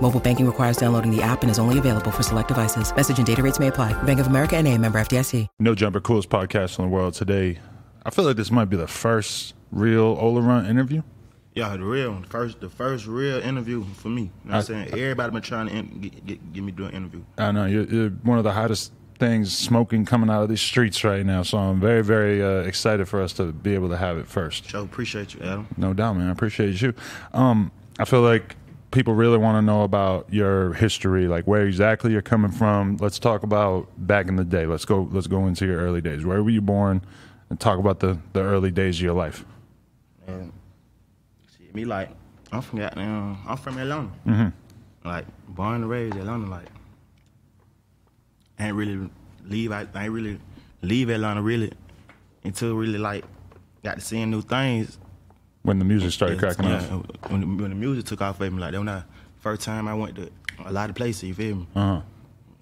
Mobile banking requires downloading the app and is only available for select devices. Message and data rates may apply. Bank of America and a member FDIC. No Jumper, coolest podcast in the world today. I feel like this might be the first real Ola Runt interview. Yeah, the real. First, the first real interview for me. You know what I- I'm saying? Everybody been trying to in, get, get, get me do an interview. I know you're, you're one of the hottest things smoking coming out of these streets right now, so I'm very, very uh, excited for us to be able to have it first. So appreciate you, Adam. No doubt, man. I appreciate you. Um, I feel like people really want to know about your history, like where exactly you're coming from. Let's talk about back in the day. Let's go. Let's go into your early days. Where were you born? And talk about the the early days of your life. And see me like I'm from goddamn, I'm from Atlanta. Mm-hmm. Like born and raised in Atlanta. Like I ain't really leave. I, I ain't really leave Atlanta really until really like got to seeing new things. When the music started Yeah, cracking yeah, off. When the, when the music took off for me, like that when I first time I went to a lot of places. You feel me? Uh huh.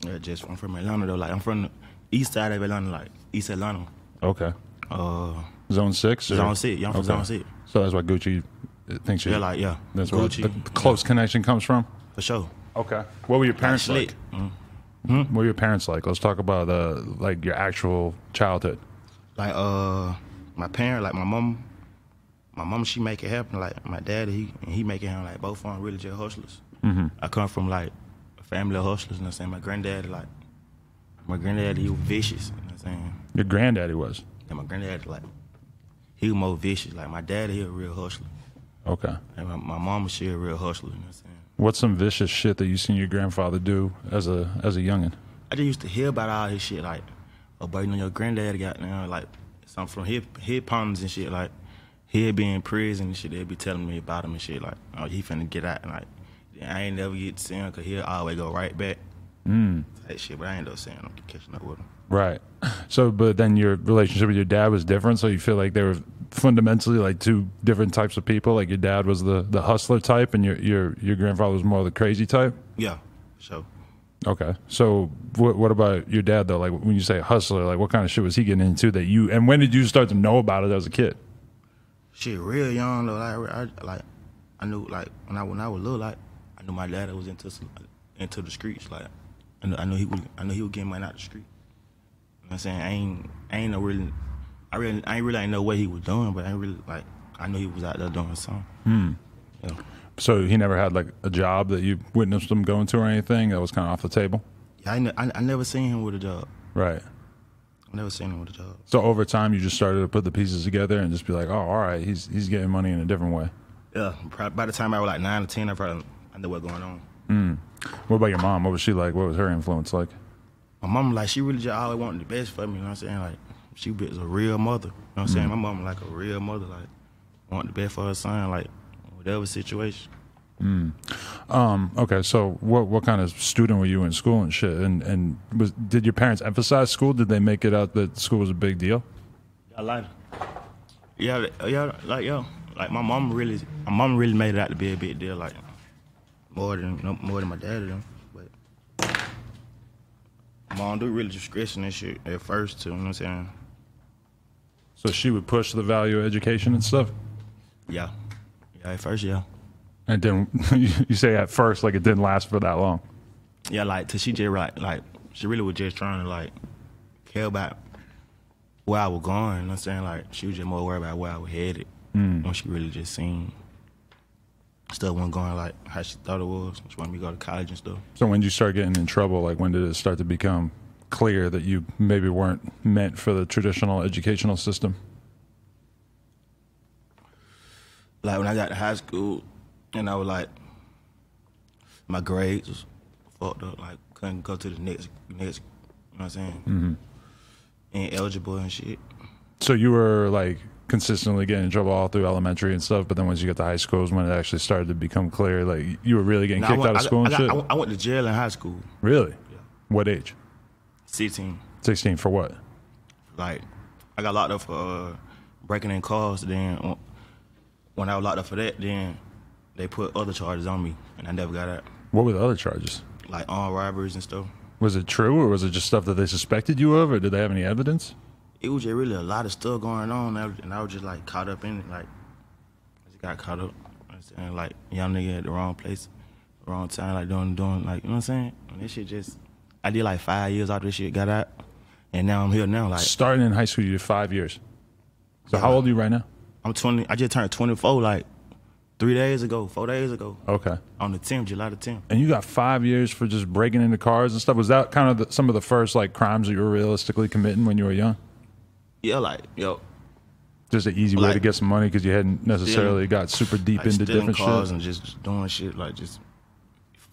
Yeah, just I'm from Atlanta though. Like I'm from the east side of Atlanta, like East Atlanta. Okay. Uh, Zone six. or- Zone six, yeah, I'm from Zone six. So that's why Gucci thinks you. Yeah, like, yeah. That's where Gucci, the close connection comes from. for sure. Okay. What were your parents like? Mm. What were your parents like? Let's talk about uh, like your actual childhood. Like uh, my parent, like my mom, my mom, she make it happen. Like my dad, he he make it happen. Like both of them really just hustlers. Mm-hmm. I come from like a family of hustlers. You know what I'm saying? My granddad, like my granddad, he was vicious. You know what I'm saying? Your granddaddy was. And my granddad, like he was more vicious. Like my dad, he a real hustler. Okay. And my, my mama, she a real hustler. You know what I'm saying? What's some vicious shit that you seen your grandfather do as a as a youngin? I just used to hear about all his shit, like, oh, but you know, your granddad got, you know, like, something from his, his problems and shit, like, he'd be in prison and shit, they'd be telling me about him and shit, like, oh, he finna get out, and like, I ain't never get to see him, cause he'll always go right back. Mm. That shit, but I ain't never seeing him, catching up with him. Right. So, but then your relationship with your dad was different. So you feel like they were fundamentally like two different types of people. Like your dad was the the hustler type, and your your your grandfather was more the crazy type. Yeah, so, Okay. So what what about your dad though? Like when you say hustler, like what kind of shit was he getting into that you? And when did you start to know about it as a kid? Shit, real young, though, like, I, like, I knew, like, when I, when I was little, like, I knew my dad was into, into the streets, like, I knew, I knew he was, I knew he was getting money out the street. You know what I'm saying? I ain't, I ain't no really, I really, I ain't really know what he was doing, but I ain't really, like, I knew he was out there doing something. Hmm. Yeah. So he never had like a job that you witnessed him going to or anything that was kind of off the table. Yeah, I, ne- I, I never seen him with a job. Right. Never seen him with a job. So over time, you just started to put the pieces together and just be like, oh, all right, he's he's getting money in a different way. Yeah, by the time I was like nine or ten, I probably I knew what was going on. Mm. What about your mom? What was she like? What was her influence like? My mom, like, she really just always wanted the best for me, you know what I'm saying? Like, she was a real mother, you know what I'm saying? Mm. My mom, like, a real mother, like, wanted the best for her son, like, whatever situation. Mm. Um, okay, so what what kind of student were you in school and shit? And and was did your parents emphasize school? Did they make it out that school was a big deal? I like. Yeah, li- yeah, like, yo, like, my mom really, my mom really made it out to be a big deal, like, more than, no, more than my dad did, but my mom do really just discretion and shit at first, too, you know what I'm saying? So she would push the value of education and stuff. Yeah. Yeah, at first, yeah. And then you say at first, like it didn't last for that long. Yeah, like to she just right, like she really was just trying to like care about where I was going. You know what I'm saying? Like she was just more worried about where I was headed. Mm. When she really just seen stuff wasn't going like how she thought it was. She wanted me to go to college and stuff. So when did you start getting in trouble? Like when did it start to become clear that you maybe weren't meant for the traditional educational system? Like when I got to high school, and I was like, my grades was fucked up. Like couldn't go to the next next. You know what I'm saying? Mm-hmm. Ain't eligible and shit. So you were like consistently getting in trouble all through elementary and stuff, but then once you get to high school is when it actually started to become clear, like you were really getting I kicked went- out of school I, and got- shit. I went- I went to jail in high school, really? Yeah. What age? 16. Sixteen for what? Like I got locked up for uh, breaking in cars. Then uh, when I was locked up for that, then they put other charges on me, and I never got out. What were the other charges? Like armed robberies and stuff. Was it true, or was it just stuff that they suspected you of, or did they have any evidence? it was just really a lot of stuff going on, and I was, and just like caught up in it. Like, I just got caught up. You know what I'm saying? Like, young nigga at the wrong place, wrong time, like doing, doing, like, you know what I'm saying? And this shit just, I did like five years after this shit got out, and now I'm here now. Like, Starting in high school, you did five years. So how old are you right now? I'm 20, I just turned 24 like three days ago, four days ago, Okay. on the 10th, July the 10th. And you got five years for just breaking into cars and stuff. Was that kind of the, some of the first like crimes that you were realistically committing when you were young? Yeah, like, yo, Just an easy way to get some money because you hadn't necessarily Stealing- got super deep like into different cars shit. and just, doing shit, like just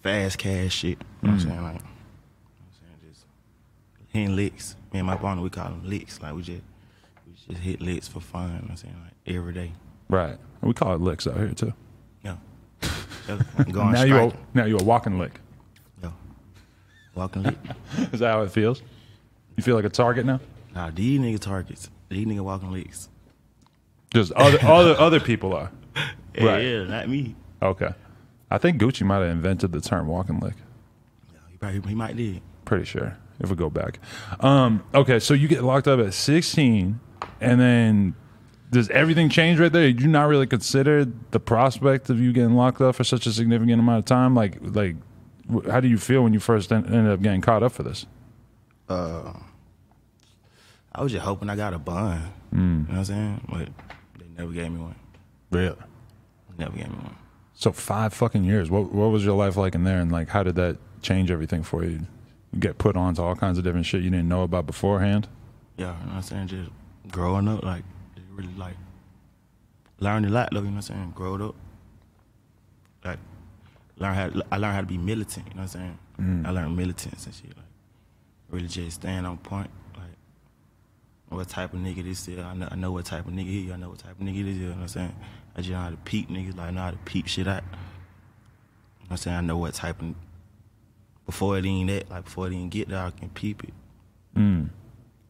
fast cash shit. You know what I'm Mm. saying? Like, you know what I'm saying? Just hitting licks. Me and my partner, we call them licks. Like, we just, we just hit licks for fun. You know what I'm saying? Like, every day. Right. And we call it licks out here too. Yeah. Now you are, now you a walking lick. Yo. Walking lick. Is that how it feels? You feel like a target now? Nah, these nigga targets. These nigga walking licks. Just other other other people are. Yeah, Right. yeah, not me. Okay. I think Gucci might have invented the term walking lick. He probably he might did. Pretty sure if we go back. Um, okay, so you get locked up at 16, and then does everything change right there? Did you not really consider the prospect of you getting locked up for such a significant amount of time? Like, like, how do you feel when you first en- ended up getting caught up for this? Uh, I was just hoping I got a bond. Mm. You know what I'm saying? But they never gave me one. Really? Never gave me one. So five fucking years. What what was your life like in there, and like how did that change everything for you? You get put on to all kinds of different shit you didn't know about beforehand. Yeah, you know what I'm saying? Just growing up, like, really, like, learned a lot, though, you know what I'm saying? Growed up. Like, learn how, I learned how to be militant, you know what I'm saying? Mm. I learned militance and shit, like, really just staying on point, like, what type of nigga this is. I know, I know what type of nigga he. I know what type of nigga this is, you know what I'm saying? I just know how to peep niggas, like, I know how to peep shit out. You know what I'm saying? I know what type of, before it even that, like, before it even get there, I can peep it. Mm.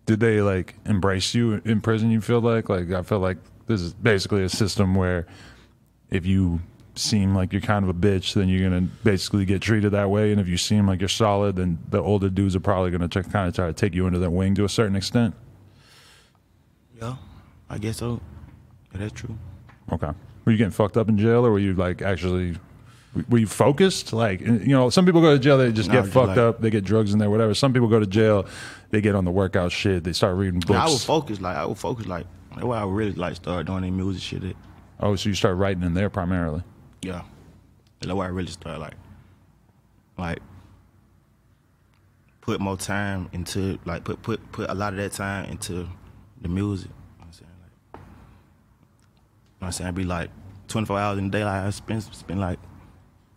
Did they like embrace you in prison you feel like like i feel like this is basically a system where if you seem like you're kind of a bitch then you're gonna basically get treated that way and if you seem like you're solid then the older dudes are probably gonna try, kind of try to take you under their wing to a certain extent Yeah, I guess so. Yeah, that's true. okay were you getting fucked up in jail or were you like actually were you focused like you know some people go to jail they just No, get just fucked like- up they get drugs in there whatever some people go to jail they get on the workout shit they start reading books I was focused, like I was focused, like that's why I really like started doing the music shit. At, oh so you start writing in there primarily yeah, that's why I really started like, like, put more time into like put put put a lot of that time into the music. You know what I'm saying like, you know what I'm saying I'd be like 24 hours in the day. Like I spend spend like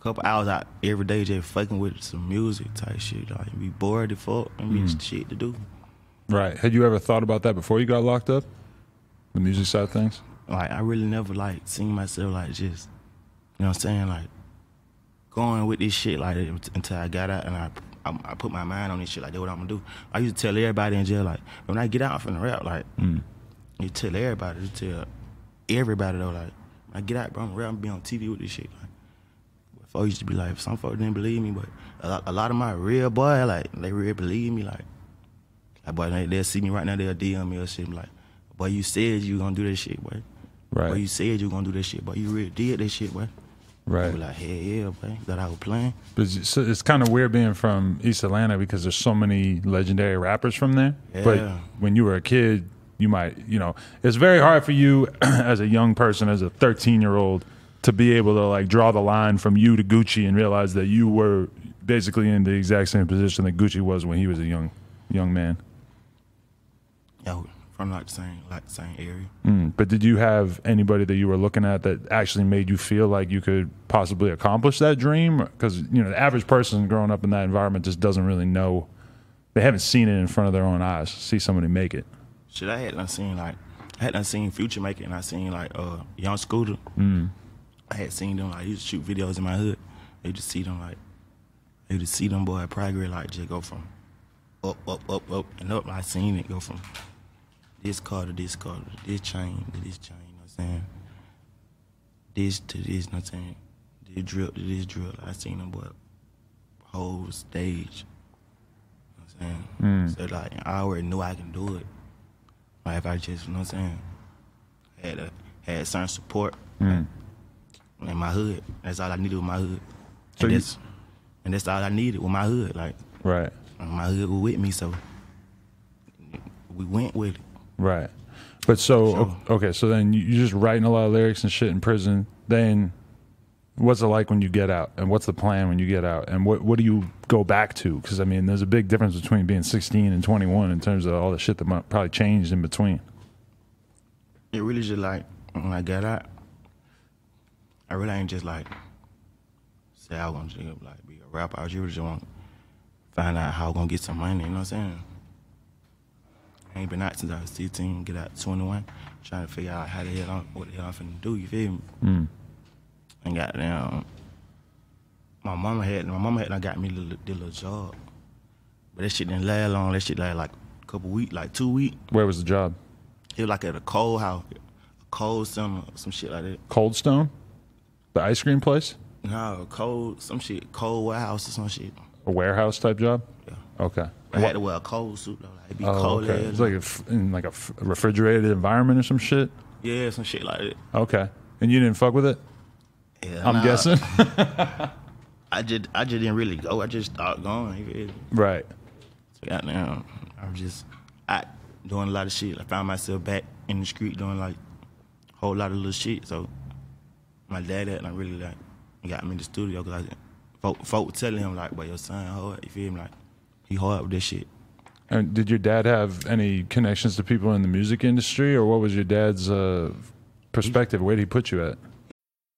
couple hours out every day just fucking with some music type shit. Like be bored as fuck and be mm. shit to do. Right. Had you ever thought about that before you got locked up? The music side of things? like I really never like seen myself like just, you know what I'm saying, like going with this shit like until I got out and I, I, I put my mind on this shit like that's what I'm gonna do. I used to tell everybody in jail like when I get out from the rap like mm. you tell everybody, you tell everybody though like when I get out bro I'm gonna rap, I'm gonna be on TV with this shit like. I used to be like some folks didn't believe me, but a lot, a lot of my real boy like they really believe me like. Like, boy, they, they'll see me right now, they'll DM me or shit. Like, boy, you said you gonna do that shit, boy. Right. Boy, you said you gonna do that shit, boy. You really did that shit, boy. Right. Be like, hell yeah, boy. That I was playing. But it's, so it's kind of weird being from East Atlanta because there's so many legendary rappers from there. Yeah. But when you were a kid, you might, you know, it's very hard for you as a young person, as a 13 year old, to be able to like draw the line from you to Gucci and realize that you were basically in the exact same position that Gucci was when he was a young young man? Yeah, from like the same like the same area. Mm. But did you have anybody that you were looking at that actually made you feel like you could possibly accomplish that dream? Because you know, the average person growing up in that environment just doesn't really know. They haven't seen it in front of their own eyes. See somebody make it. Shit, I hadn't seen like I hadn't seen Future make it, and I seen like uh Young Scooter. Mm. I had seen them like I used to shoot videos in my hood. You just see them like you just see them boy progress like just go from up, up, up, up, and up. I seen it go from this car to this car to this chain to this chain. You know what I'm saying? This to this. You know what I'm saying? This drill to this drill. I seen them boy whole stage. You know what I'm saying? Mm. So like I already knew I can do it. Like if I just, you know what I'm saying? Had a had certain support mm. In my hood. That's all I needed with my hood. So and you- that's and that's all I needed with my hood. Like Right. my hood was with me, so we went with it. Right. But so Sure. okay, so then you- you're just writing a lot of lyrics and shit in prison. Then what's it like when you get out? And what's the plan when you get out? And what what do you go back to? Because I mean, there's a big difference between being 16 and 21 in terms of all the shit that probably changed in between. It really just like when I got out, I really ain't just like say I want to like be a rapper. I really just want to find out how I'm gonna get some money. You know what I'm saying? I ain't been out since I was 16. Get out 21, trying to figure out how the hell I'm, what the hell I'm finna do. You feel me? Mm. And goddamn, my mama had my mama had done got me the little, the little job, but that shit didn't last long. That shit like like a couple weeks, like two weeks. Where was the job? It was like at a cold house, a cold center, some shit like that. Cold Stone, the ice cream place, No, cold, some shit, cold warehouse or some shit. a warehouse type job. Yeah. Okay. I had to wear a cold suit though. Like, it'd be Oh, cold okay. It's like a in like a refrigerated environment or some shit. yeah, some shit like that. Okay. And you didn't fuck with it? Yeah, I'm nah, guessing. I just, I just didn't really go. I just started going. You feel me? right. So goddamn, I was just out doing a lot of shit. I found myself back in the street doing like a whole lot of little shit. So my dad had not really like got me in the studio because I folk, folk telling him like, "But your son hard." You feel me? Like he hard with this shit. And did your dad have any connections to people in the music industry, or what was your dad's uh, perspective? Where did he put you at?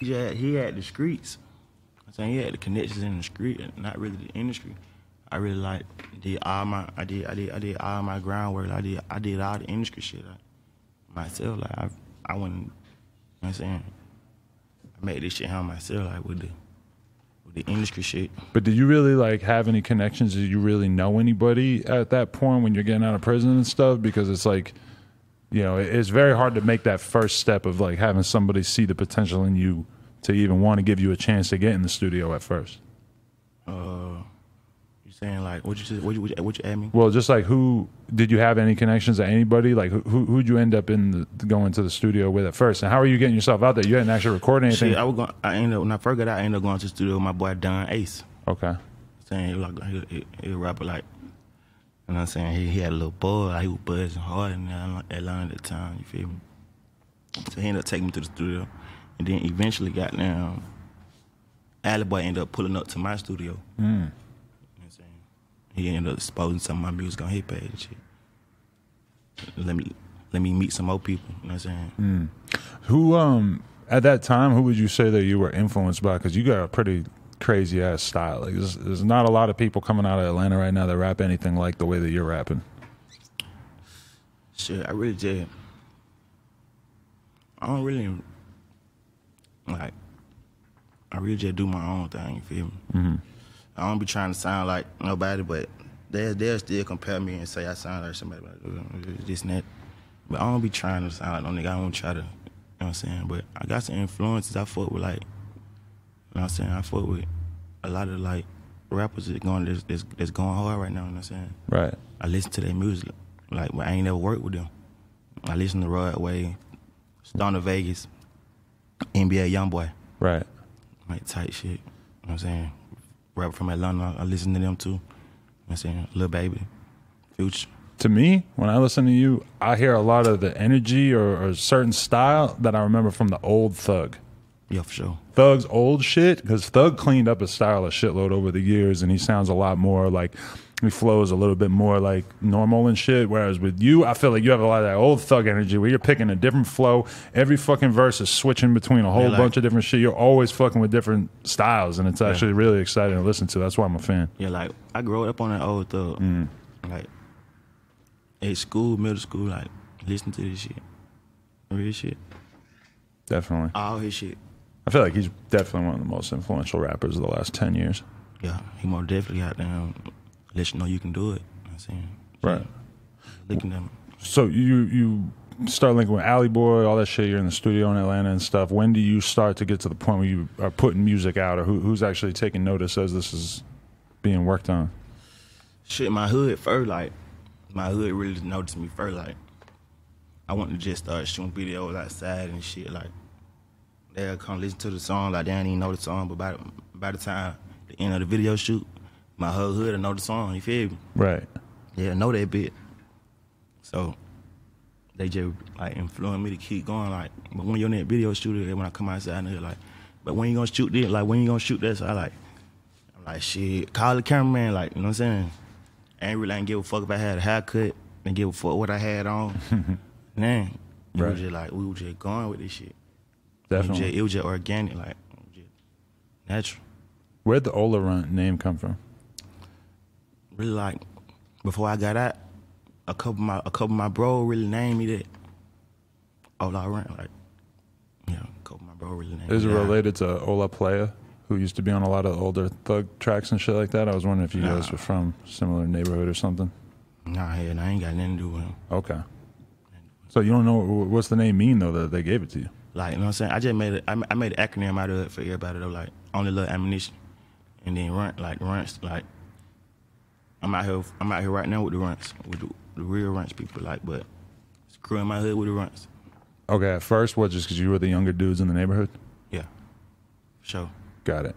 He had he had the streets. I'm saying he had the connections in the street, not really the industry. I really like did all my I did I did I did all my groundwork. I did I did all the industry shit myself. Like I I wouldn't. You know what I'm saying I made this shit happen myself. Like with the with the industry shit. But did you really like have any connections? Did you really know anybody at that point when you're getting out of prison and stuff? Because it's like, you know, it's very hard to make that first step of like having somebody see the potential in you to even want to give you a chance to get in the studio at first. Uh, you saying like what you? What you what you, what you add me? Well, just like who did you have any connections to anybody? Like who who who'd you end up in the, going to the studio with at first? And how are you getting yourself out there? You hadn't actually recorded anything. Shit, I was going. I ended up when I first got out. I ended up going to the studio with my boy Don Ace. okay. saying he was like he, he, he a rapper like you know what I'm saying? He, he had a little boy he was buzzing hard in Atlanta- at the time you feel me? So he ended up taking me to the studio. And then eventually got down Alley Boy ended up pulling up to my studio. Hmm. you know what I'm saying? He ended up exposing some of my music on his page and shit. Let me let me meet some old people you know what I'm saying? Who um at that time who would you say that you were influenced by? Because you got a pretty crazy ass style. Like there's, there's not a lot of people coming out of Atlanta right now that rap anything like the way that you're rapping. Shit, I really did. I don't really like I really just do my own thing, you feel me? Mm-hmm. I don't be trying to sound like nobody, but they they'll still compare me and say I sound like somebody like uh, this and that. But I don't be trying to sound like no nigga. I don't try to, you know what I'm saying? But I got some influences. I fuck with like, know what I'm saying? I fuck with a lot of like rappers that going that's, that's, that's going hard right now. You know what I'm saying? Right. I listen to their music. Like, but I ain't never worked with them. I listen to Rod Wave, Stoner Vegas, NBA YoungBoy, Right. like tight shit. You know what I'm saying? Rapper from Atlanta, I listen to them too. You know what I'm saying? Lil Baby, Future. To me, when I listen to you, I hear a lot of the energy or, or certain style that I remember from the old Thug. Yeah, for sure. Thug's old shit because Thug cleaned up his style a shitload over the years, and he sounds a lot more like he flows a little bit more like normal and shit. Whereas with you, I feel like you have a lot of that old Thug energy where you're picking a different flow. Every fucking verse is switching between a whole Yeah, like- bunch of different shit. You're always fucking with different styles, and it's actually really exciting to listen to. That's why I'm a fan. Yeah, like I grew up on that old thug. Mm. Like at school, middle school, like listen to this shit. Real shit. Definitely. All his shit. I feel like he's definitely one of the most influential rappers of the last 10 years. Yeah, he more definitely out there let you know you can do it. You know what I'm saying? Right. Looking them. So you you start linking with Alley Boy, all that shit. You're in the studio in Atlanta and stuff. When do you start to get to the point where you are putting music out, or who, who's actually taking notice as this is being worked on? Shit, my hood first, like my hood really noticed me first. Like I wanted to just start shooting videos outside and shit. Like they'll come listen to the song, like they didn't even know the song, but by the, by the time the end of the video shoot, my whole hood will know the song. You feel me? Right. Yeah, know that bit. So they just like influenced me to keep going. Like, but when you're in that video shooter, when I come outside, and they're like, but when you gonna shoot this? Like, when you gonna shoot this? I like, I'm like, shit, call the cameraman. Like, you know what I'm saying? I ain't really ain't give a fuck if I had a haircut. Didn't give a fuck what I had on. Man, Right. was just like we were just going with this shit. It was just, it was just organic, like just natural. Where'd the Ola Runt name come from? really like before I got out, a couple of my a couple of my bro really named me that. I ran like, yeah, a couple of my bro really named Is it related to Ola Playa, who used to be on a lot of older thug tracks and shit like that? I was wondering if you guys were from similar neighborhood or something. Nah, hell, I ain't got nothing to do with him. Okay. So you don't know what's the name mean though that they gave it to you? Like, you know what I'm saying? I just made it. I I made an acronym out of it for everybody though. Like, only little ammunition, and then run like runts. Like, I'm out here. I'm out here right now with the runs, with the, the real runs people. Like, but screwing my hood with the runs. Okay, at first, what, just because you were the younger dudes in the neighborhood? Yeah, sure. Got it.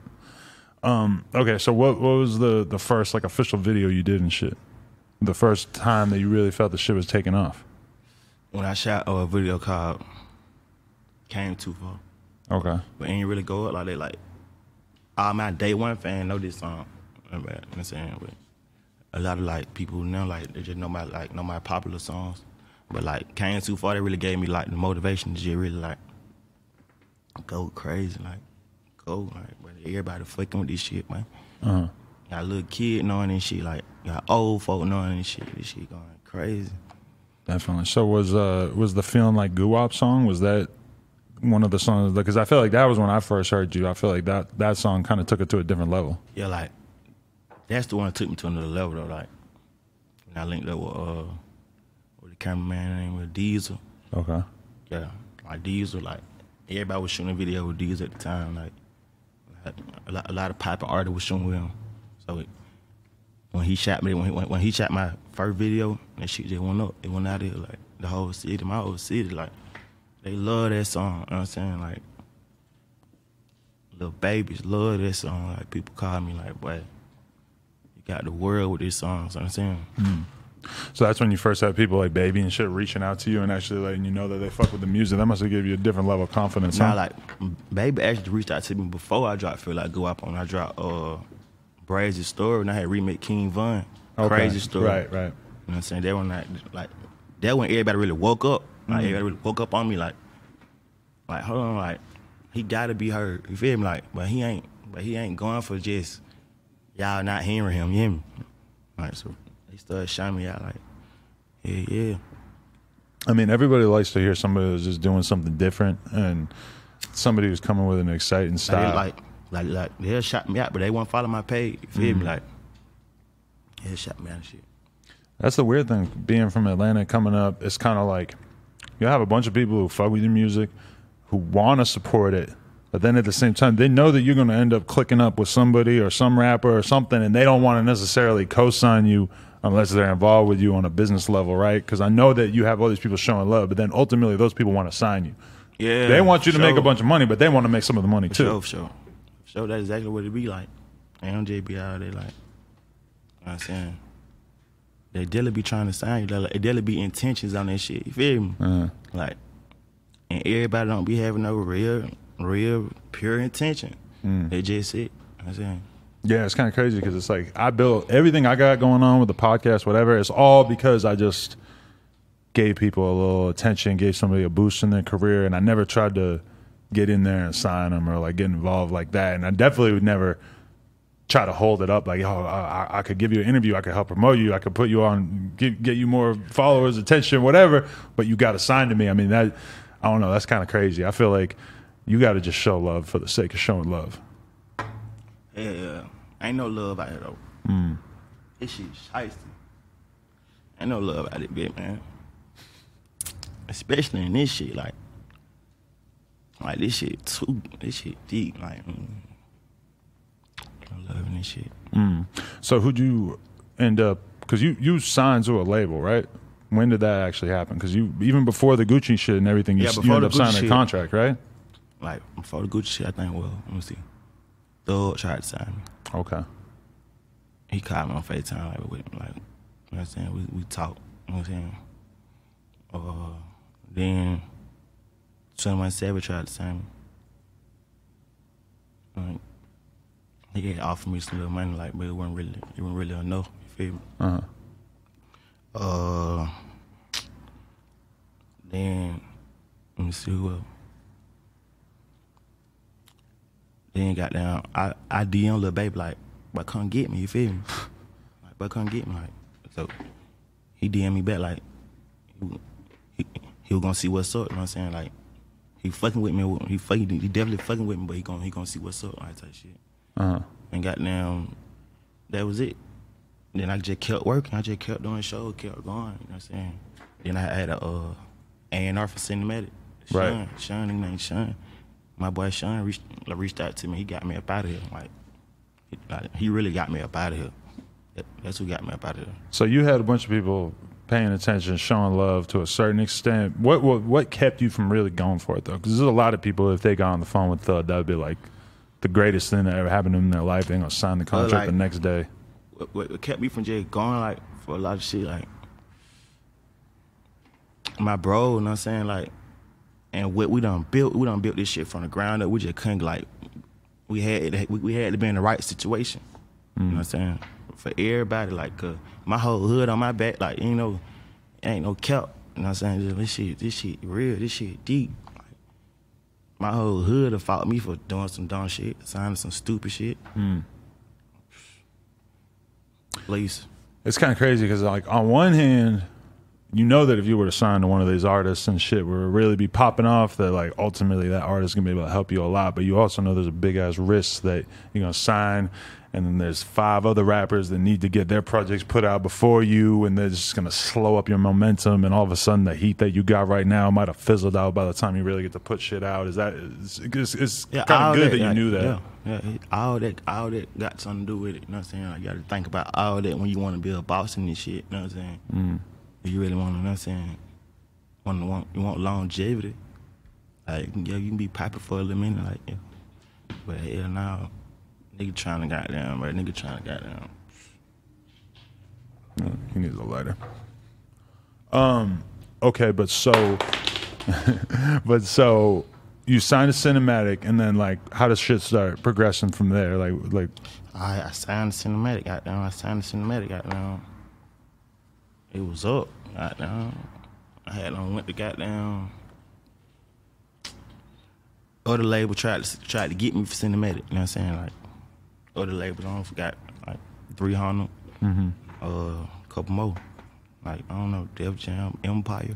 Um, okay, so what, what was the, the first like official video you did and shit? The first time that you really felt the shit was taking off? When I shot a video called "Came Too Far." Okay. but it ain't really go up like that. Like all my day one fan know this song. You know what I'm saying? But a lot of like people now like they just know my like know my popular songs. But like came too far, they really gave me like the motivation to just really like go crazy, like go like but everybody fucking with this shit, man. Uh-huh. Got a little kid knowing this shit, like got old folk knowing this shit. This shit going crazy. Definitely. So was uh was the feeling like Guwap song? Was that one of the songs? Because I feel like that was when I first heard you. I feel like that that song kind of took it to a different level. Yeah, like that's the one that took me to another level though. Like when I linked up with uh with the cameraman named was Diesel. Okay. Yeah, like Diesel. Like everybody was shooting a video with Diesel at the time. Like a lot, a lot of popular artists was shooting with him. So it, when he shot me, when he, when, when he shot my first video, that shit just went up. It went out there like the whole city, my whole city. Like they love that song. You know what I'm saying? Like little babies love that song. Like people call me like, boy, you got the world with this song. So I'm saying, So that's when you first had people like Baby and shit reaching out to you and actually letting you know that they fuck with the music. That must have given you a different level of confidence. now huh? like baby actually reached out to me before I dropped Feel Like Guwap on. I dropped uh, Brazy Story and I had remake King Von. Okay. Crazy Story. Right, right. You know what I'm saying? That one like like that when everybody really woke up. Mm-hmm. Like everybody woke up on me like like hold on like he gotta be heard. You feel me? Like but he ain't but he ain't going for just y'all not hearing him, you hear me? Like so they started shining me out like yeah, yeah. I mean, everybody likes to hear somebody who's just doing something different and somebody who's coming with an exciting style. they, like, like, like, they'll shot me out, but they won't follow my page. You feel Mm-hmm. me? Like, they'll shot me out and shit. That's the weird thing. Being from Atlanta, coming up, it's kind of like you have a bunch of people who fuck with your music, who want to support it, but then at the same time, they know that you're going to end up clicking up with somebody or some rapper or something, and they don't want to necessarily co-sign you unless they're involved with you on a business level, right? Because I know that you have all these people showing love, but then ultimately those people want to sign you. Yeah, They want you to make a bunch of money, but they want to make some of the money For too. sure, for sure. For sure, that's exactly what it be like. MJ be out there like, you know what I'm saying? They daily be trying to sign you. They like- They be intentions on that shit. You feel me? Uh-huh. Like, and everybody don't be having no real, real, pure intention. Mm. They just it. You know what I'm saying? Yeah, it's kind of crazy because it's like I built everything I got going on with the podcast, whatever. It's all because I just gave people a little attention, gave somebody a boost in their career, and I never tried to get in there and sign them or like get involved like that. And I definitely would never try to hold it up like, oh, I, I could give you an interview, I could help promote you, I could put you on, get, get you more followers, attention, whatever. But you got to sign to me. I mean, that I don't know. That's kind of crazy. I feel like you got to just show love for the sake of showing love. Yeah. Ain't no love out here though. Mm. This shit shiesty. Ain't no love out it, bit man. Especially in this shit, like, like this shit too. This shit deep, like. Mm, in this shit. Mm. So who'd you end up? Because you you signed to a label, right? When did that actually happen? Because you even before the Gucci shit and everything, you, Yeah, you ended up Gucci signing a contract, right? Like before the Gucci shit, I think. Well, let me see. Thug tried to sign me. Okay. He called me on Facetime, like, with, like, you know what I'm saying? We, we talked, you know what I'm saying? Uh, then 21 Savage tried to sign me. Like, he had offered me some little money, like, but it wasn't really, it wasn't really enough, you feel me? Uh-huh. Uh, then, let me see who else. Then got down, I, I DM Lil Baby, like, but come get me, you feel me? Like, but come get me, like, so he DM me back, like, he, he, he was gonna see what's up, you know what I'm saying? Like, he fucking with me, he fucking, he definitely fucking with me, but he gonna, he gonna see what's up, like, type shit. Uh-huh. And got down, that was it. Then I just kept working. I just kept doing shows, kept going. You know what I'm saying? Then I had a uh, A&R for cinematic. Right. Sean, Sean, nigga named Sean. My boy Sean reached, like, reached out to me. He got me up out of here. Like, he, like, he really got me up out of here. That- That's who got me up out of here. So you had a bunch of people paying attention, showing love to a certain extent. What what what kept you from really going for it though? Because there's a lot of people if they got on the phone with Thug, that'd be like the greatest thing that ever happened to them in their life. They're gonna sign the contract like- the next day. what, what kept me from just going like for a lot of shit like my bro, you know what I'm saying? Like and what we done built, we done built this shit from the ground up. We just couldn't like we had we, we had to be in the right situation. You know what I'm saying? For everybody, like uh, my whole hood on my back, like you know, ain't no cap. You know what I'm saying? Just, This shit, this shit real, this shit deep. Like, my whole hood have fought me for doing some dumb shit, signing some stupid shit. Mm. Please. It's kind of crazy because, like, on one hand, you know that if you were to sign to one of these artists and shit were to really be popping off, that like ultimately that artist is gonna be able to help you a lot. But you also know there's a big ass risk that you're gonna sign, and then there's five other rappers that need to get their projects put out before you, and they're just gonna slow up your momentum. And all of a sudden, the heat that you got right now might have fizzled out by the time you really get to put shit out. Is that it's, it's, it's Yeah, kind of good that, you like, knew that. Yeah, yeah, all that, all that got something to do with it. You know what I'm saying? Like, you got to think about all that when you want to be a boss in this shit. You know what I'm saying? Mm. If you really want, to, you know what I'm saying? Want, want, you want longevity. Like, yeah, you can be popping for a little minute, like, yeah. But hell no, nigga trying to goddamn, right? Nigga trying to goddamn. Yeah, He needs a lighter. Um. Okay, but so, but so you signed a cinematic, and then like, how does shit start progressing from there? Like, like, I, I signed a cinematic, goddamn. I signed a cinematic, goddamn. It was up, goddamn. I had on went to goddamn. Other label tried to tried to get me for cinematic. You know what I'm saying? Like other labels, I don't forgot like 300, Mhm. uh, a couple more. Like I don't know, Def Jam, Empire.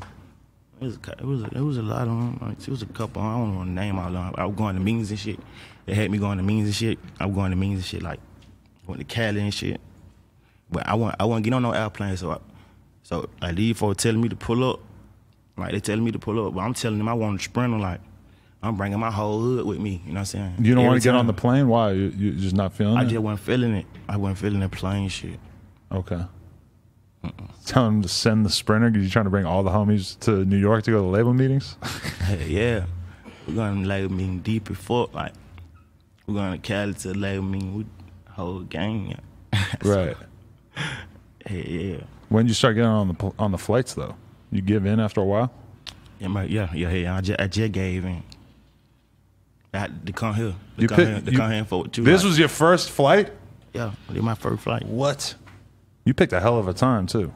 It was a, it was it was a lot of them. Like, it was a couple. I don't want to name all of them. I was going to meetings and shit. They had me going to meetings and shit. I was going to meetings and shit. Like went to Cali and shit. But I want I want to get on no airplane. So I, so like these folks telling me to pull up. Like they telling me to pull up, but I'm telling them I want to sprint them. Like I'm bringing my whole hood with me. You know what I'm saying? you don't want to get on the plane? Why? You, you just not feeling I it? I just wasn't feeling it. I wasn't feeling the plane shit. Okay. Tell them to send the sprinter because you're trying to bring all the homies to New York to go to label meetings? Hey, yeah, we're gonna label meeting deep before like we're gonna Cali to label meeting with whole gang. right. Hey, yeah. When did you start getting on the on the flights though? You give in after a while. Yeah, my, yeah, yeah, yeah. I just, I just gave in. I had to come here. To You come pick- here, to you- come here for two. This was your first flight. yeah, this my first flight. What? You picked a hell of a time too.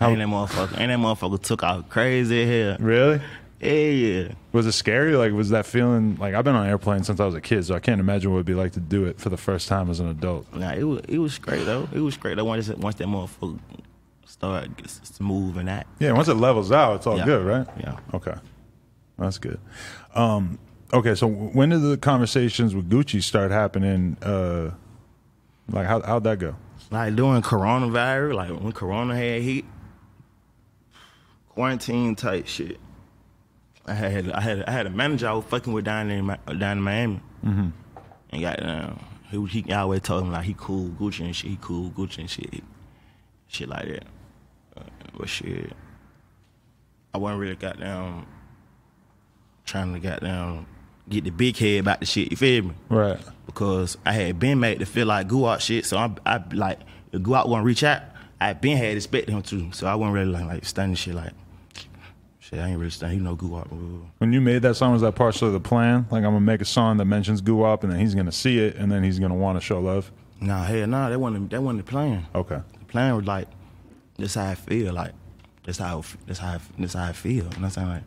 How- and that motherfucker, and that motherfucker took out crazy here. Really? Yeah, yeah. Was it scary? Like, was that feeling like I've been on airplanes since I was a kid, so I can't imagine what it'd be like to do it for the first time as an adult. Nah, it was it was great though. It was great though. Once once that motherfucker to move and that. Yeah, once it levels out, it's all Yeah. good, right? Yeah. Okay, that's good. Um, okay, so when did the conversations with Gucci start happening? Uh, like, how how'd that go? Like during coronavirus, like when Corona had hit, quarantine type shit. I had I had I had a manager I was fucking with down in down in Miami, mm-hmm. and got um, he he always told him like he cool Gucci and shit, he cool Gucci and shit, shit like that. Uh, but shit, I wasn't really goddamn trying to goddamn get the big head about the shit. You feel me? Right. because I had been made to feel like Guwap shit. So I, I like if Guwap want to reach out, I been had expected him to. So I wasn't really like like stunning shit like shit. I ain't really stunning. You know Guwap. When you made that song, was that partially the plan? Like, I'm gonna make a song that mentions Guwap, and then he's gonna see it, and then he's gonna want to show love. Nah, hell nah. That wasn't that wasn't the plan. Okay. The plan was like this how I feel. Like this how this how this how I feel. You know what I'm saying? Like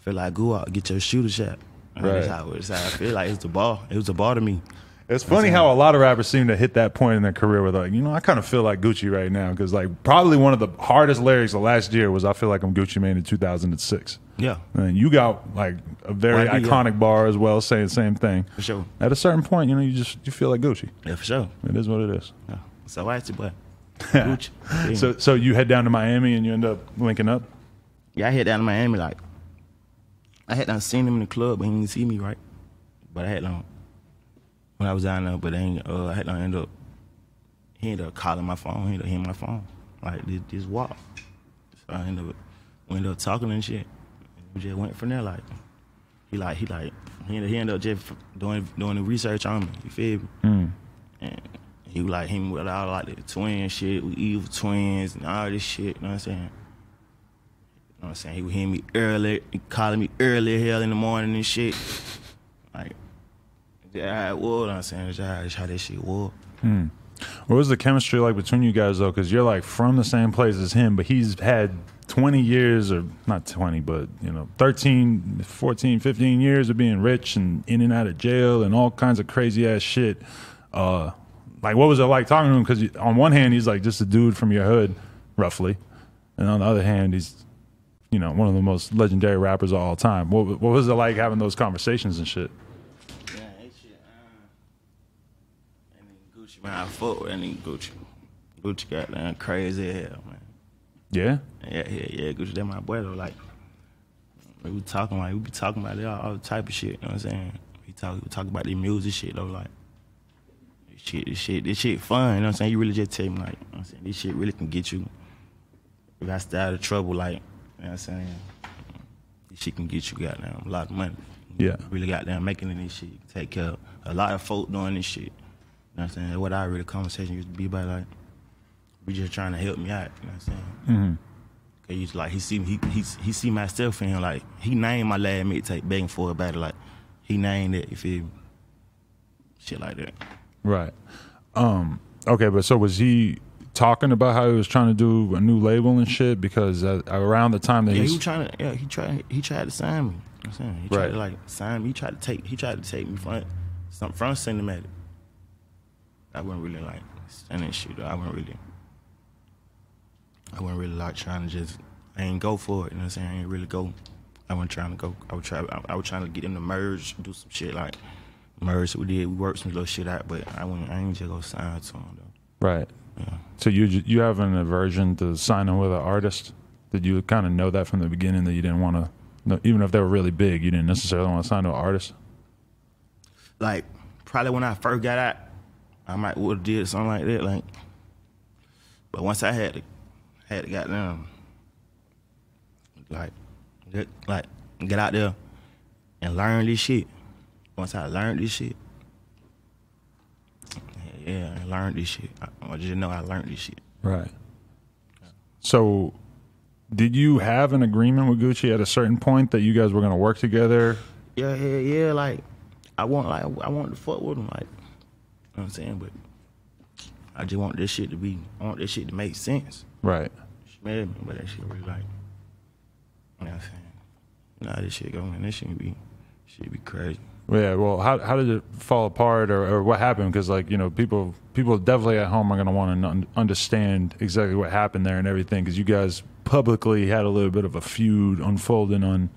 feel like Guwap get your shooter shot. Like, That's how, that's how I feel. Like it's the ball. It was the ball to me. It's funny how a lot of rappers seem to hit that point in their career where they're like, you know, I kind of feel like Gucci right now because like probably one of the hardest lyrics of last year was I feel like I'm Gucci Mane in 2006. Yeah. And you got like a very yeah. iconic bar as well, saying the same thing. For sure. At a certain point, you know, you just you feel like Gucci. Yeah, for sure. It is what it is. Yeah. So I see, but Gucci. Yeah. So so you head down to Miami and you end up linking up. Yeah, I head down to Miami like I had not seen him in the club, but he didn't see me right. But I had done when I was down there, but then uh, I had done end up he ended up calling my phone, he ended up hitting my phone. Like this, this walk. So I ended up we ended up talking and shit. We just went from there like he like he like he ended, he ended up just doing doing the research on me. You feel me? And he was like him with all like the twin shit, we evil twins and all this shit. You know what I'm saying? You know what I'm saying? He would hear me early, he calling me early hell in the morning and shit. Like, You know what I'm saying? That's how, that's how that shit was. What was the chemistry like between you guys though? Because you're like from the same place as him, but he's had 20 years, or not 20, but you know, 13, 14, 15 years of being rich and in and out of jail and all kinds of crazy ass shit. Uh, like, what was it like talking to him? Because on one hand, he's like just a dude from your hood, roughly, and on the other hand, he's you know one of the most legendary rappers of all time. What, what was it like having those conversations and shit? Yeah, that shit, uh, and then Gucci, man, I fuck with that nigga Gucci. Gucci got down crazy as hell, man. Yeah, Yeah, yeah, yeah. Gucci, that my boy though. Like, we be talking like we be talking about all, all type of shit. You know what I'm saying? We talk, we talk about the music shit though. Like, this shit, this shit, this shit fun. You know what I'm saying? You really just tell me like, you know what I'm saying? This shit really can get you. If I stay out of trouble, like, you know what I'm saying? This shit can get you goddamn a lot of money. Yeah. Really goddamn making it this shit. Take care of a lot of folk doing this shit. You know what I'm saying? What I really conversation used to be about like, we just trying to help me out. You know what I'm saying? Mm-hmm. Cause he's like he see he he he see myself in him like he named my last mixtape begging for a battle like he named it you feel me? Shit like that. Right. Um, okay, but so was he talking about how he was trying to do a new label and shit? Because uh, around the time that Yeah, he was trying to yeah he tried he tried to sign me. You know what I'm saying he tried Right. to like sign me. He tried to take he tried to take me from some from cinematic. I wasn't really like standing shit. Though. I wasn't really. I wasn't really like trying to just. I ain't go for it. You know what I'm saying? I ain't really go. I wasn't trying to go. I was try. I, I was trying to get them to merge, do some shit like merge. We did. We worked some little shit out, but I wouldn't. I ain't just go sign to him though. right. So you you have an aversion to signing with an artist? Did you kind of know that from the beginning that you didn't want to, no, even if they were really big, you didn't necessarily want to sign to an artist? like probably when I first got out, I might would have did something like that. Like But once I had to, had to goddamn, like, get, like get out there and learn this shit. Once I learned this shit, yeah, I learned this shit. I, I just know I learned this shit. Right. So, did you have an agreement with Gucci at a certain point that you guys were going to work together? Yeah, yeah, yeah. Like, I want, like, I want to fuck with him, like, you know what I'm saying? But I just want this shit to be, I want this shit to make sense. Right. Smell me, but that shit really like, you know what I'm saying? Nah, this shit going, this shit be, shit be crazy. Yeah. Well, how how did it fall apart, or, or what happened? Because like you know, people people definitely at home are going to want to understand exactly what happened there and everything. Because you guys publicly had a little bit of a feud unfolding on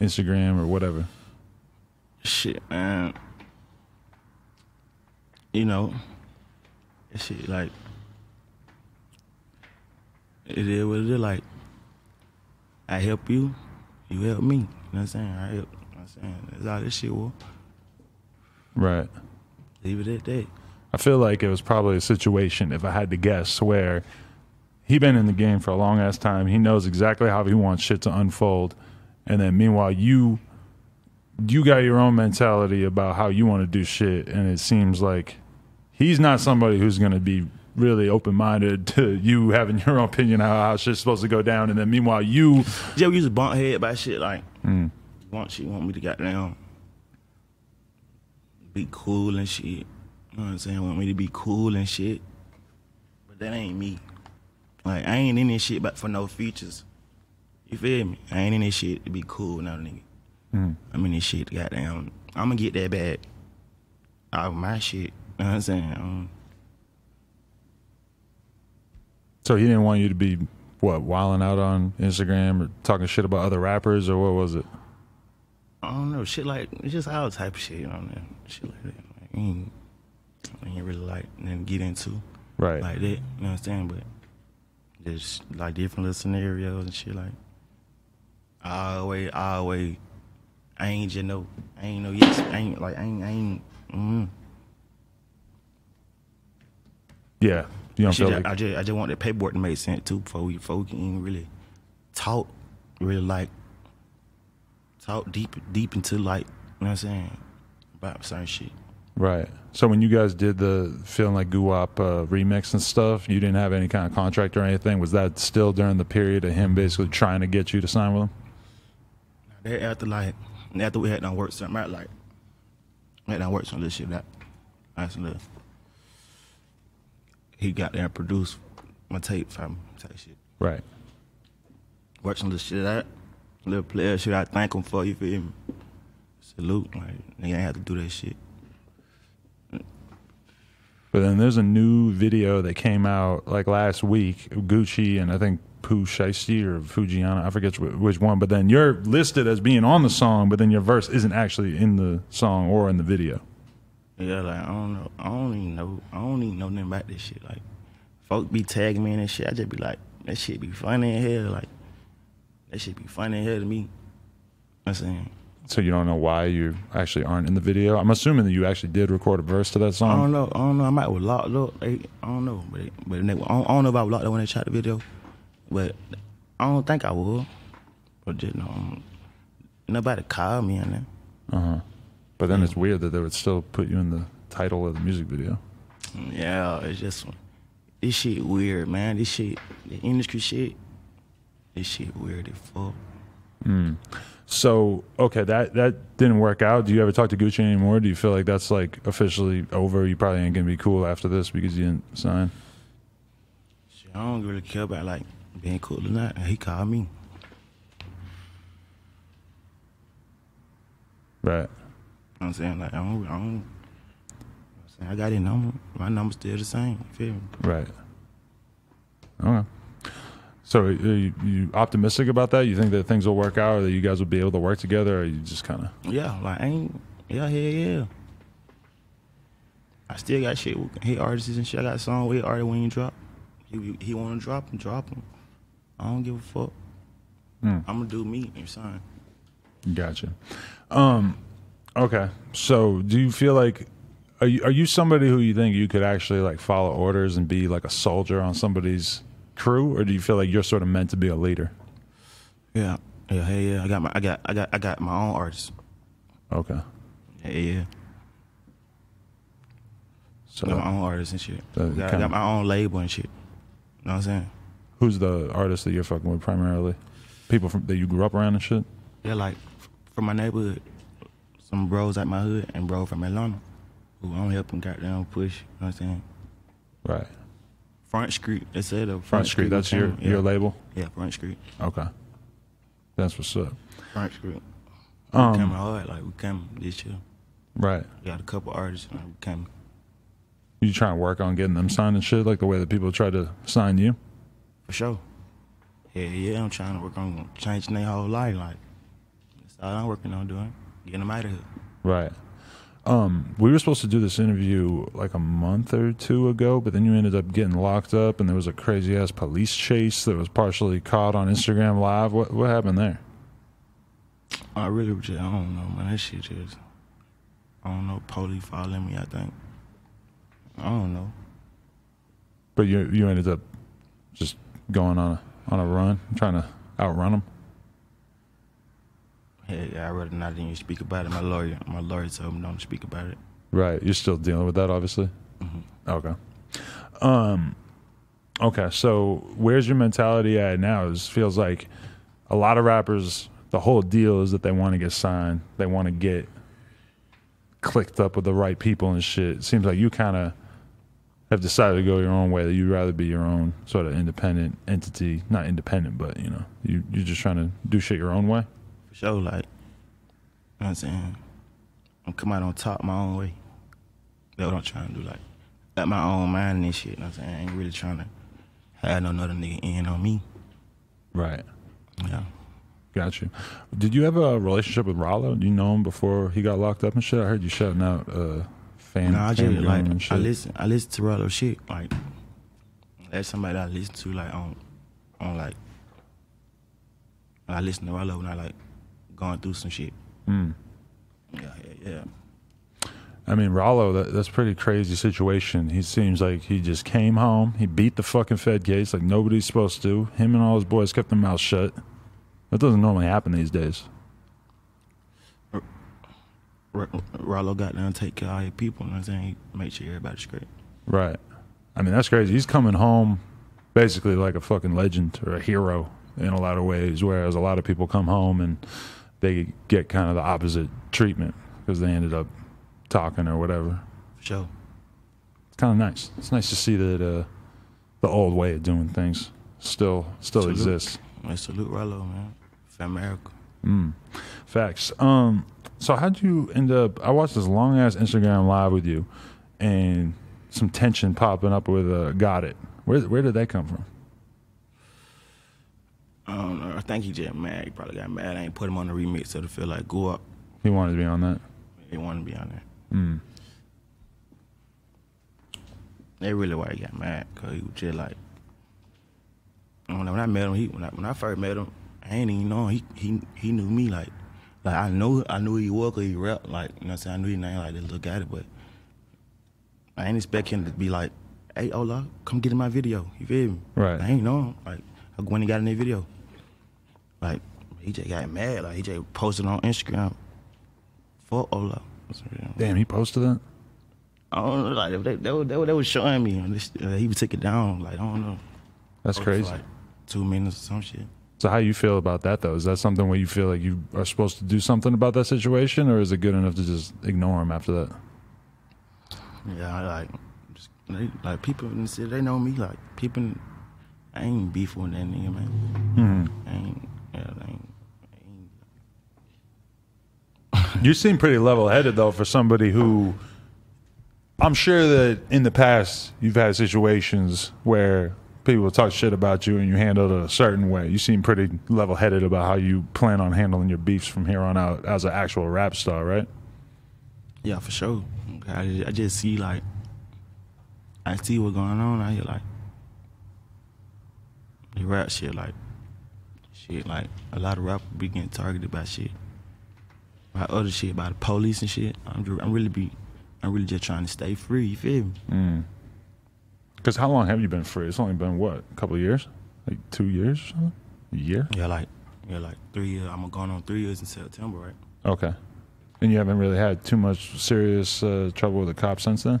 Instagram or whatever. Shit, man. You know, shit like it is what it is. Like I help you, you help me. You know what I'm saying? I help. You know what I'm saying that's all this shit was. Right. Leave it at that. I feel like it was probably a situation, if I had to guess, where he been in the game for a long ass time. He knows exactly how he wants shit to unfold, and then meanwhile you you got your own mentality about how you want to do shit, and it seems like he's not somebody who's going to be really open minded to you having your own opinion how, how shit's supposed to go down, and then meanwhile you Yeah, we to bump head by shit like Mm. want she want me to get down, be cool and shit. You know what I'm saying? Want me to be cool and shit. But that ain't me. Like I ain't in this shit but for no features. You feel me? I ain't in this shit to be cool now, nigga. Mm. I'm in this shit to goddamn. I'm gonna get that bag. Out of my shit. You know what I'm saying? Um, So he didn't want you to be what wilding out on Instagram or talking shit about other rappers or what was it? I don't know, shit like it's just all type of shit, you know, what I mean? Shit like that. Like, I ain't, I ain't really like nothing get into. Right. Like that. You know what I'm saying? But just like different little scenarios and shit like I always I always I ain't just know I ain't no yes I ain't like I ain't I ain't mm. Yeah. You don't feel I- like I just I just want the paperwork to make sense too before we before we can even really talk really like talk deep deep into like you know what I'm saying about certain shit. Right. So when you guys did the feeling like Guwap uh, remix and stuff, you didn't have any kind of contract or anything. Was that still during the period of him basically trying to get you to sign with him? They after like after we had done work something out like had done work some this shit that that's little he got there and produced my tape for me type shit. Right. Watching this shit out. Little player shit I thank him for, you feel me? Salute. Like nigga ain't have to do that shit. But then there's a new video that came out like last week, Gucci and I think Pooh Shiesty or Foogiano, I forget which one. But then you're listed as being on the song, but then your verse isn't actually in the song or in the video. Yeah, like I don't know. I don't even know. I don't even know nothing about this shit. Like, folk be tagging me in that shit. I just be like, that shit be funny in hell. Like, that shit be funny in hell to me. I'm saying. So you don't know why you actually aren't in the video. I'm assuming that you actually did record a verse to that song. I don't know. I don't know. I might was locked up. They, I don't know. But but they, I, don't, I don't know if I locked up when they shot the video. But I don't think I would. But just no. Nobody called me in there. Uh huh. But then it's weird that they would still put you in the title of the music video. Yeah, it's just this shit weird, man. This shit, the industry shit. This shit weird as fuck. Mm. So okay, that that didn't work out. Do you ever talk to Gucci anymore? Do you feel like that's like officially over? You probably ain't gonna be cool after this because you didn't sign. Shit, I don't really care about like being cool or not. He called me. Right. You know what I'm saying? Like I don't, I don't. You know saying? I got his number. My number's still the same. You feel me? Right. Okay. So are you, you optimistic about that? You think that things will work out, or that you guys will be able to work together, or you just kind of Yeah, like I ain't. Yeah, yeah, yeah. I still got shit. with Hit artists and shit. I got song with artist when you drop. He he want to drop him, drop him. I don't give a fuck. Hmm. I'm gonna do me and your sign. Gotcha. Um, okay. So, do you feel like Are you are you somebody who you think you could actually like follow orders and be like a soldier on somebody's crew, or do you feel like you're sort of meant to be a leader? Yeah, yeah, hey, yeah. I got my, I got, I got, I got my own artists. Okay. Yeah, yeah. So I got my own artists and shit. So I got, I got my own label and shit. You know what I'm saying? who's the artist that you're fucking with primarily? People from that you grew up around and shit. Yeah, like from my neighborhood, some bros at my hood and bro from Atlanta, who I'm helping goddamn push. You know what I'm saying? Right. Front Street. They said Front, Front Street. That's your yeah. your label. Yeah, Front Street. Okay. That's what's up. Front Street. Um, we came hard. Like we came this year. Right. We got a couple artists. And we came. You trying to work on getting them signed and shit, like the way that people try to sign you? For sure. Yeah, yeah, I'm trying to work on changing their whole life. Like, that's all I'm working on doing. Getting them out of here. Right. Um, we were supposed to do this interview like a month or two ago, but then you ended up getting locked up, and there was a crazy ass police chase that was partially caught on Instagram Live. What what happened there? I really just, I don't know, man. That shit just, I don't know, police following me, I think. I don't know. But you you ended up just going on a on a run, trying to outrun them. Hey, I'd rather not even speak about it. My lawyer, my lawyer told me don't speak about it. Right. You're still dealing with that, obviously. Okay. Um. Okay. So where's your mentality at now? It feels like a lot of rappers. The whole deal is that they want to get signed. They want to get clicked up with the right people and shit. It seems like you kind of have decided to go your own way. That you'd rather be your own sort of independent entity. Not independent, but you know, you you're just trying to do shit your own way. For sure, like, you know what I'm saying? I'm come out on top my own way. That's what I'm trying to do, like, got my own mind and shit, you know what I'm saying? I ain't really trying to have no another nigga in on me. Right. Yeah. Got you. Did you have a relationship with Rollo? Do you know him before he got locked up and shit? I heard you shouting out uh, fan. No, I just like I listen. I listen to Rollo shit. Like that's somebody that I listen to. Like on, on like. I listen to Rollo when I like going through some shit. Mm. Yeah, yeah, yeah. I mean, Rollo, that, that's a pretty crazy situation. He seems like he just came home. He beat the fucking Fed case like nobody's supposed to. Him and all his boys kept their mouth shut. That doesn't normally happen these days. R- Rollo got down, to take care of all your people. You know what I'm saying? He make sure everybody's straight. Right. I mean, that's crazy. He's coming home basically like a fucking legend or a hero in a lot of ways, whereas a lot of people come home and they get kind of the opposite treatment because they ended up talking or whatever. For sure. It's kind of nice. It's nice to see that uh, the old way of doing things still still Salute. exists. I salute Rollo, man. For America. Mm. Facts. Um. So how'd you end up? I watched this long ass Instagram live with you, and some tension popping up with uh, "Gotit." Where where did that come from? I don't know. I think he just mad. He probably got mad. I ain't put him on the remix so to feel like Guwap. He wanted to be on that. He wanted to be on there. Mm. They really why he got mad because he was just like when I, when I met him, he when I, when I first met him, I ain't even know him. he he he knew me like like I know I knew he was 'cause he rap like you know what I'm saying I knew he name like this look at it, but I ain't expect him to be like, hey Ola, come get in my video. You feel me? Right. I ain't know him like when he got in the video, like he just got mad like he just posted on Instagram for Ola. Damn, he posted that. I don't know, like they, they, were- they, they was showing me, and this, uh, he would take it down. Like I don't know. That's crazy. Like two minutes or some shit. So how you feel about that though? Is that something where you feel like you are supposed to do something about that situation, or is it good enough to just ignore him after that? Yeah, I like, just, they, like people in the city, they know me. Like people, I ain't beef with that nigga, man. Mm-hmm. I ain't, yeah, I ain't. You seem pretty level headed though for somebody who I'm sure that in the past you've had situations where people talk shit about you and you handled it a certain way. You seem pretty level headed about how you plan on handling your beefs from here on out as an actual rap star, right? Yeah, for sure. I just, see like, I see what's going on out here. Like, the rap shit, like, shit, like a lot of rappers be getting targeted by shit, by other shit, about the police and shit. I'm, ju- I'm really be, I'm really just trying to stay free. You feel me? Mm. Because how long have you been free? It's only been what, a couple of years, like two years or something, a year. Yeah, like yeah, like three years. I'm going on three years in September, right? Okay. And you haven't really had too much serious uh, trouble with the cops since then.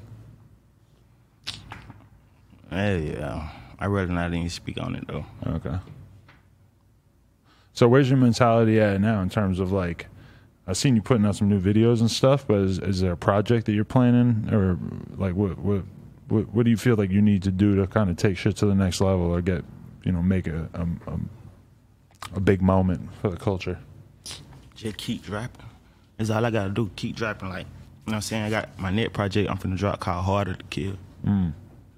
Hey, yeah. I rather not even speak on it though. Okay. So where's your mentality at now in terms of like, I've seen you putting out some new videos and stuff, but is, is there a project that you're planning, or like what what what, what do you feel like you need to do to kind of take shit to the next level or get you know make a a, a, a big moment for the culture? Just keep dropping. That's all I gotta do. Keep dropping. Like, you know what I'm saying? I got my net project I'm finna drop called Harder to Kill. Mm. You know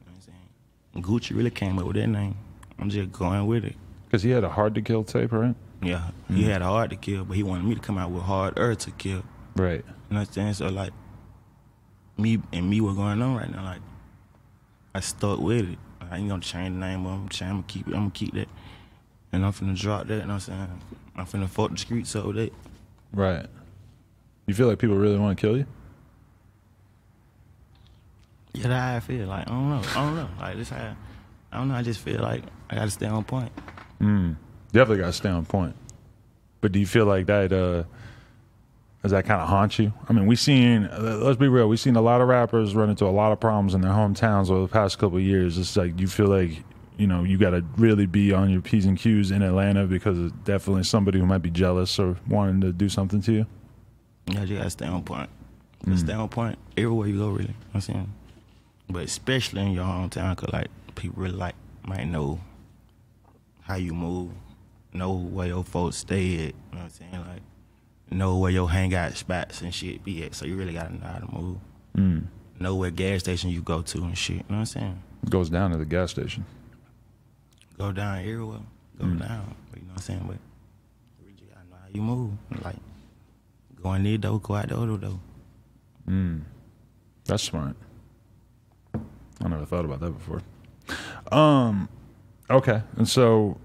what I'm saying? Gucci really came up with that name. I'm just going with it. Because he had a hard to kill tape, right? Yeah, he mm-hmm. had a hard to kill, but he wanted me to come out with harder to kill. Right. You know what I'm saying? So like, me and me, what going on right now? Like, I stuck with it. I ain't gonna change the name. I'm saying I'm gonna keep it. I'm gonna keep that, and I'm finna drop that. You know what I'm saying? I'm finna fuck the streets up with that. Right. You feel like people really want to kill you? Yeah, that's how I feel. Like I don't know. I don't know. Like this how I don't know. I just feel like I gotta stay on point. Mm. Definitely got to stay on point. But do you feel like that? uh Does that kind of haunt you? I mean, we've seen. uh, Let's be real. We've seen a lot of rappers run into a lot of problems in their hometowns over the past couple of years. It's like you feel like you know you got to really be on your p's and q's in Atlanta because it's definitely somebody who might be jealous or wanting to do something to you. Yeah, you gotta stay on point. Just Stay on point everywhere you go, really. You know what I'm saying? But especially in your hometown, cause like people really like might know how you move, know where your folks stay at. You know what I'm saying? Like know where your hangout spots and shit be at. So you really gotta know how to move. Mm. Know where gas station you go to and shit. You know what I'm saying? Goes down to the gas station. Go down everywhere. Go mm. down. But you know what I'm saying? But you really gotta know how you move. Like go in there though, go out the other though. Mm. That's smart. I never thought about that before. Um, okay. And so,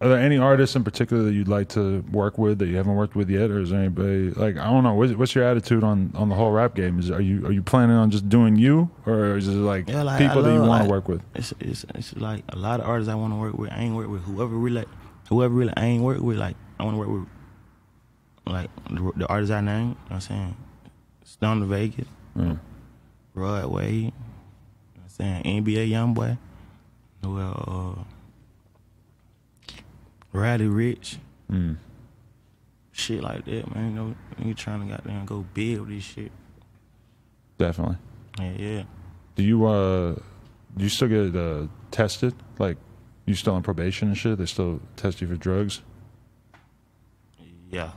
are there any artists in particular that you'd like to work with that you haven't worked with yet, or is there anybody like I don't know? What's, what's your attitude on on the whole rap game? Is are you are you planning on just doing you, or is it like, Yeah, like people I that you want to like, work with? It's, it's it's like a lot of artists I want to work with. I ain't work with whoever really, whoever really I ain't work with. Like I want to work with, like the, the artists I named. You know what I'm saying, Stunna 4 Vegas, Mm. Rod Wave. You know what I'm saying NBA YoungBoy. Well, uh, Riley Rich. Mm. Shit like that, man. You know, you trying to goddamn go with this shit. Definitely. Yeah, yeah. Do you uh, do you still get uh, tested? Like, you still on probation and shit? They still test you for drugs? Yeah.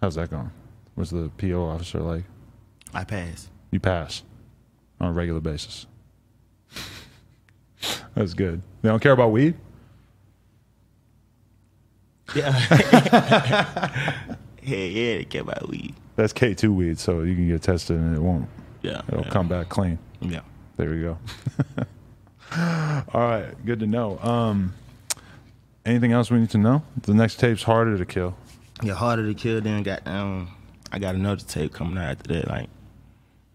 How's that going? What's the PO officer like? I pass. You pass on a regular basis. That's good. They don't care about weed. Yeah. yeah, yeah, they care about weed. That's K two weed, so you can get tested and it won't. Yeah. It'll yeah. come back clean. Yeah. There we go. All right, good to know. Um, anything else we need to know? The next tape's harder to kill. Yeah, harder to kill. Then got um, I got another tape coming out after that. Like,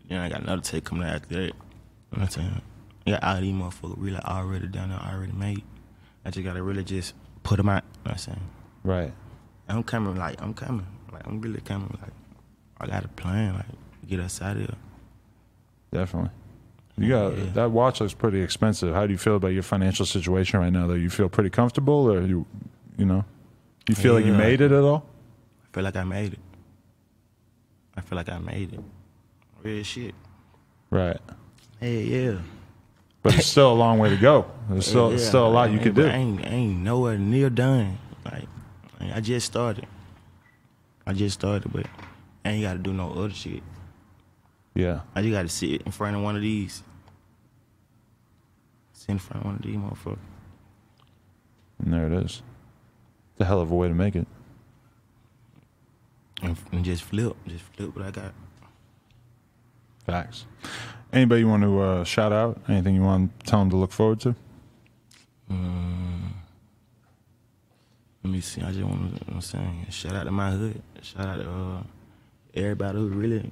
then I got another tape coming out after that. You know I'm saying? Yeah, all these motherfuckers really already done it, already made. I just gotta really just put them out. You know what I'm saying? Right. I'm coming, like I'm coming, like I'm really coming. Like I got a plan, like get us out of here. Definitely. You got Yeah. that watch looks pretty expensive. How do you feel about your financial situation right now? Though you feel pretty comfortable, or you, you know, you feel like you Yeah. made it at all? I feel like I made it. I feel like I made it. Real shit. Right. Hey, yeah. But it's still a long way to go. There's still Yeah, still a lot you I could do. I ain't, I ain't nowhere near done. Like, I just started. I just started, but I ain't got to do no other shit. Yeah. I just got to sit in front of one of these. Sit in front of one of these motherfuckers. And there it is. It's a hell of a way to make it. And, and just flip. Just flip what I got. Facts. Anybody you want to uh, shout out? Anything you want to tell them to look forward to? Let me see. I just want to, you know I'm saying, shout out to my hood. Shout out to uh, everybody who really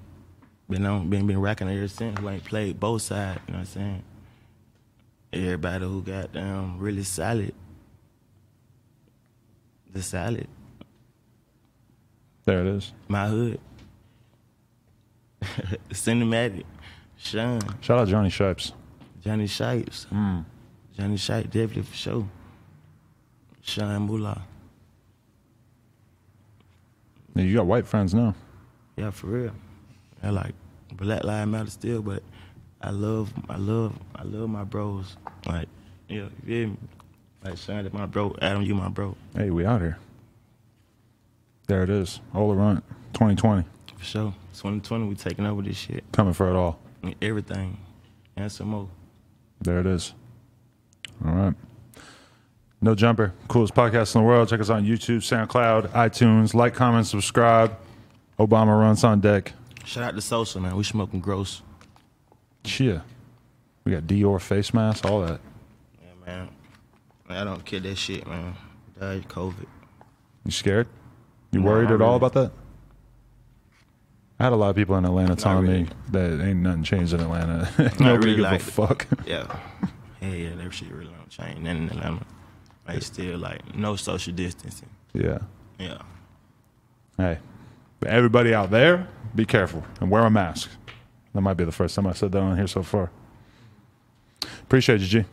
been on, been been racking ever since. Who ain't played both sides. You know what I'm saying? Everybody who got them really solid, the solid. There it is. My hood. Cinematic. Sean. Shout out Johnny Shipes. Johnny Shipes. Mm. Johnny Shipes, definitely for sure. Sean Moolah. Yeah, you got white friends now. Yeah, for real. I like Black Lives Matter still, but I love, I love, I love my bros. Like, yeah, you feel me? Like that's my bro. Adam, you my bro. Hey, we out here. There it is. Ola Runt, 2020. For sure. 2020, we taking over this shit. Coming for it all. Everything. And some more. There it is. All right. No Jumper, coolest podcast in the world. Check us out on YouTube, SoundCloud, iTunes. Like, comment, subscribe. Ola Runt on deck. Shout out to Sosa, man. We smoking gross. Chia. We got Dior face mask, all that. Yeah, man. I don't care that shit, man. Died COVID. You scared? You No, worried not at all about that? I had a lot of people in Atlanta telling really. me that ain't nothing changed in Atlanta. Not Nobody really give like a it. fuck. Yeah. Yeah, yeah, that shit really don't change. Nothing in Atlanta. Still, like, no social distancing. yeah. Yeah. Hey, but everybody out there, be careful and wear a mask. That might be the first time I said that on here so far. Appreciate you, G.